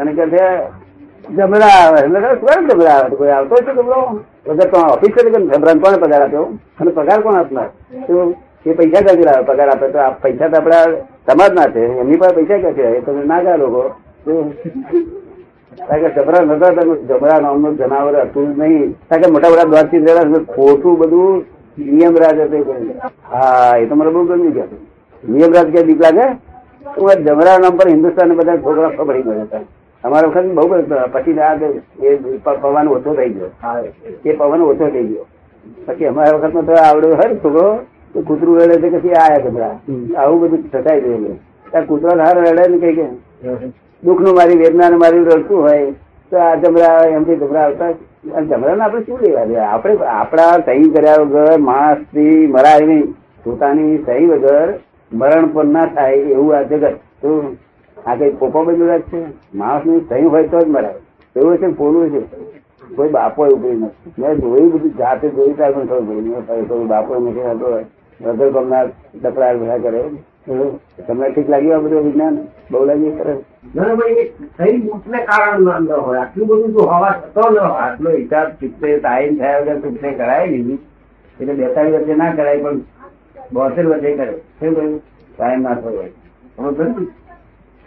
અને કે છે જમરા આવે. કોણ જમરા આવે? કોઈ આવતો છે જમરો વગર તો ઓફિસર કે જમરાને કોણ પગાર આપ્યો? અને પગાર કોણ આપનાર? તો એ પૈસા ક્યાંથી લાવે? પગાર આપે તો આ પૈસા તો આપડા સમાજ ના છે, એમની પાસે પૈસા ક્યાંથી આવે? તમે ના ગયા લોકો. કારણ કે જબરા નતા તમે જબરા નામનું જનાવર હતું નહીં. કારણ કે મોટા મોટા દ્વારથી જરા ખોટું બધું નિયમરાજ હતું હા, એ તો મને બહુ ગમ્યું ગયા નિયમરાજ ક્યાં બીક લાગે? આ જમરા નામ પર હિન્દુસ્તાન બધા છોકરા પકડી ગયો હતા અમારા વખત બહુ પછી આ એ પવન ઓછો થઈ ગયો. એ પવન ઓછો થઈ ગયો. પછી અમારા વખતમાં તો આવડ્યો હર છોકરો તો કૂતરું રડે છે કે પછી આયા જમરા આવું બધું થતાય ગયું ત્યાં કૂતરો હાર રડે ને કઈ કે. દુઃખનું મારી વેદના મારી રડતું હોય તો આ જમરા એમથી જમરા આવતા. જમરાને આપણે શું લેવા દેવા આપણે આપણા સહી કર્યા વગર માણસથી મરાય નહીં. પોતાની સહી વગર મરણ પણ ના થાય એવું આ જગત. તો આ કઈ પોપો બધું જ છે? માણસનું થયું હોય તો જ મરાય. એવું છે પોલું છે? કોઈ બાપો એવું નથી. મેં જોયું બધું, જાતે જોયું ત્યારે પણ પડી. કોઈ બાપો નથી હતો વગર ગમનાર ડપડા બધા કરે. તમને ઠીક લાગ્યું આ બધું વિજ્ઞાન? બહુ લાગ્યું? કરે આટલું હિસાબ ચૂકતે ટાઈમ થયા વગર ચૂકતે કરાય નહીં. એટલે બેતાલીસ વચ્ચે ના કરાય, પણ બોતેર વચ્ચે કરે. શું કહ્યું? ટાઈમ ના થયો?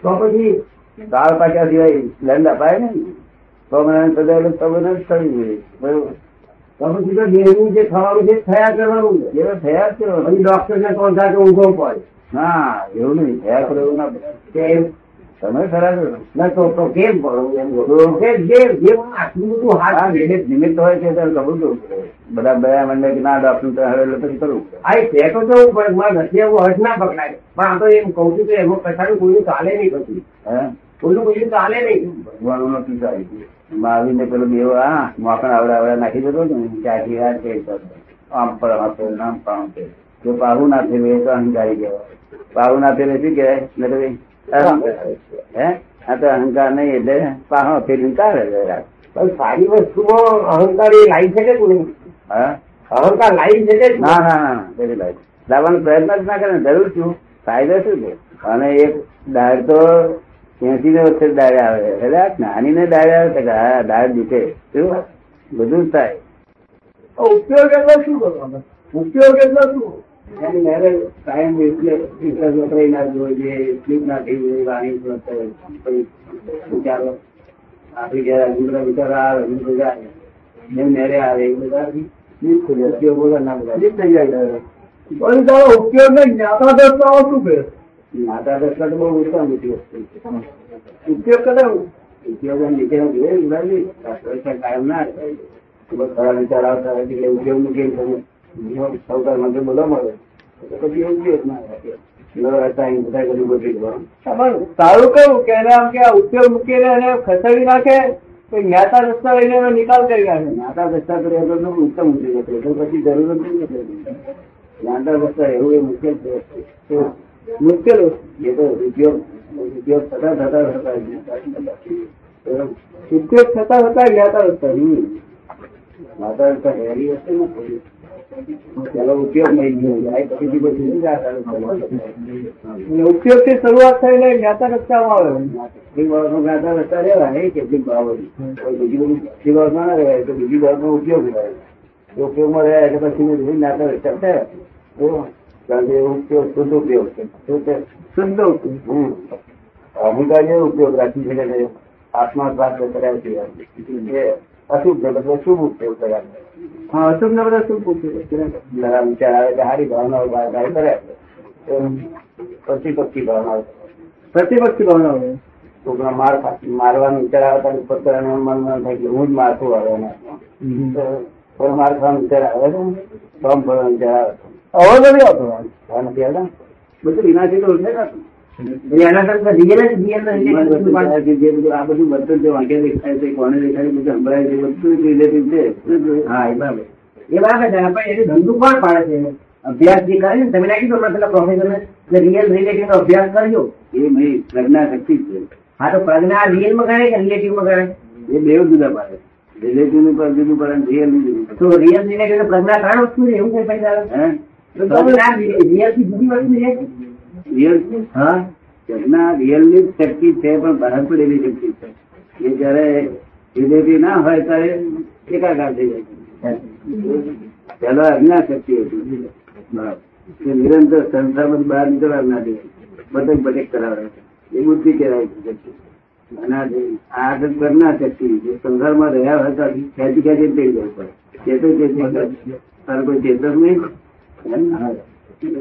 તો પછી દાળ પાક્યા સિવાય દંડ અપાય ને તો મને સજા એટલે તો મને જ થવી જોઈએ. તો પછી તો દેહનું જે થવાનું છે થયા કરવાનું એ તો થયા જ કરવાનું. પછી ડોક્ટર ને કોણ થાય કે ઊંઘો પડે. ના એવું નહીં. થયા કરો એવું ના તમે ખરા ના તો તો કેમ પડવું એમ કે જે જે આટલું બધું હાથ નિમિત્ત નિમિત્ત હોય છે ત્યારે કરવું પડે. બધા બધા મંડે કે ના ડોક્ટર તો હવે એટલે પછી કરવું પડે. આ તે તો જવું પણ મારે નથી એવું હર્ષ ના પકડાય પણ આ તો એમ કહું છું કે એમાં પછાડું કોઈનું ચાલે નહીં પછી હે કોઈનું કોઈનું ચાલે નહીં ભગવાનનું નથી ચાલ્યું. મહાવીર ને પેલો દેવ હા મોકણ આવડા આવડા નાખી દેતો ને ત્યાંથી આ તે આમ પણ આમ પર, આમ પણ. જો પાહુ ના થયેલું એ તો અહંકારી કહેવાય પાહુ ના થયેલું શું કહેવાય. હે. આ તો અહંકાર નહીં એટલે પાહો ફેરવીને કાઢે પણ સારી વસ્તુઓ અહંકાર એ લાવી શકે અહંકાર લાવી શકે ના ના ના લાવવાનો પ્રયત્ન જ ના કરે જરૂર શું? ફાયદો શું છે? અને એક ડાળ તો એસી ને વચ્ચે ડાળ આવે એટલે નાની ને ડાળ આવે છે કે હા દુખે શું? બધું થાય. ઉપયોગ એટલે શું કરવાનો? ઉપયોગ એટલે શું? એની મેરે ટાઈમ ફિલ્ટર વપરાઈ ના જોઈ જોઈએ સ્લીપ ના થઈ જોઈએ વાણી વિચારો. આપણી ઘેર બધા વિચારો આવે એ બધા એમ મેરે આવે એ બધા ઉપયોગ વગર ના બધા. જાય. પણ તારો ઉપયોગ ને જ્ઞાતા દર્શાવો શું કરે? માતા દર્શા તો બહુ ઉત્તમ મોટી ઉપયોગ કરે ઉપયોગ નીચેનો જોઈએ કાયમ ના રહે. બસ ખરા વિચાર આવતા હોય એટલે ઉપયોગ મૂકીને સૌકાર મળે. પછી ના અહીં બધા. પણ સારું કેવું કે એને આમ કે આ ઉપયોગ મૂકીને એને ખસેડી નાખે તો જ્ઞાતા રસ્તા લઈને એનો નિકાલ કરી નાખે. જ્ઞાતા રસ્તા કરી તો ઉત્તમ ઉતરી જશે તો પછી જરૂર જ નહીં પડે. માતા એવું એ મુશ્કેલ છે. મુશ્કેલ એ તો ઉપયોગ ઉપયોગ થતા થતા થતા ઉપયોગ થતા થતા જ્ઞાતા રસ્તા હમ. જ્ઞાતા રસ્તા હેરી હશે ને. પેલો ઉપયોગ નહીં ગયો જાય પછી. ઉપયોગથી શરૂઆત થઈને જ્ઞાતા દસ્તામાં આવે. બાબતમાં જ્ઞાતા રસ્તા રહેવાય કેટલીક બાબત બીજી બધું બીજી બાબતમાં ના રહેવાય તો બીજી બાબતમાં ઉપયોગ રહેવાય ઉપયોગમાં રહ્યા એટલે પછી જ્ઞાતા રસ્તા થાય. કારણ કે ઉપયોગ શુદ્ધ ઉપયોગ છે. શું છે? શુદ્ધ ઉપયોગ. અહંકાર ઉપયોગ રાખી શકે આત્મા પ્રાપ્ત કર્યા છે. અશુભ છે એટલે શુભ ઉપયોગ કર્યા છે. હા ના બધા શું પૂછ્યું? વિચાર આવે કે હારી ભાવનાઓ બહાર કરે. પ્રતિપક્ષી ભાવના પ્રતિપક્ષી ભાવના આવે છોકરા માર મારવાનો વિચાર આવે તો મન મન થાય કે હું જ મારતું આવે કોઈ માર ખાવાનો વિચાર આવે છે ફોર્મ ભરવાનો વિચાર આવે. અવાજ નથી આવતો. નથી આવતા? બધું વિનાશી તો છે ને. એ અભ્યાસ કરજો એ નહીં પ્રજ્ઞા શક્તિ છે હા તો પ્રજ્ઞા રિયલમાં ગણે કે રિલેટિવમાં ગણે એ બે જુદા પાડે રિલેટિવનું પણ જુદું પડે રિયલનું જુદું તો રિયલ રિલેટિવ પ્રજ્ઞા ત્રણ વસ્તુ છે એવું કઈ ફાયદા રિયલથી જુદી વસ્તુ છે રિયલ હા. એમના રિયલની ની શક્તિ છે પણ બહાર પડેલી શક્તિ છે. એ જયારે વિદેશી ના હોય ત્યારે એકાકાર થઈ જાય પેલો અજ્ઞા શક્તિ હતી. નિરંતર સંસ્થામાં બહાર નીકળવા ના દે. બટક બટેક કરાવે એ બુદ્ધિ કહેવાય છે શક્તિ. અને આ જે આગળ કરનાર શક્તિ જે સંસારમાં રહ્યા હોય તો ખેંચી ખેંચી થઈ જાય પડે ચેતો ચેતી તારે કોઈ ચેતક નહીં?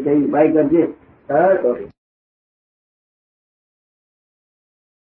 કઈ ઉપાય કરજે. તો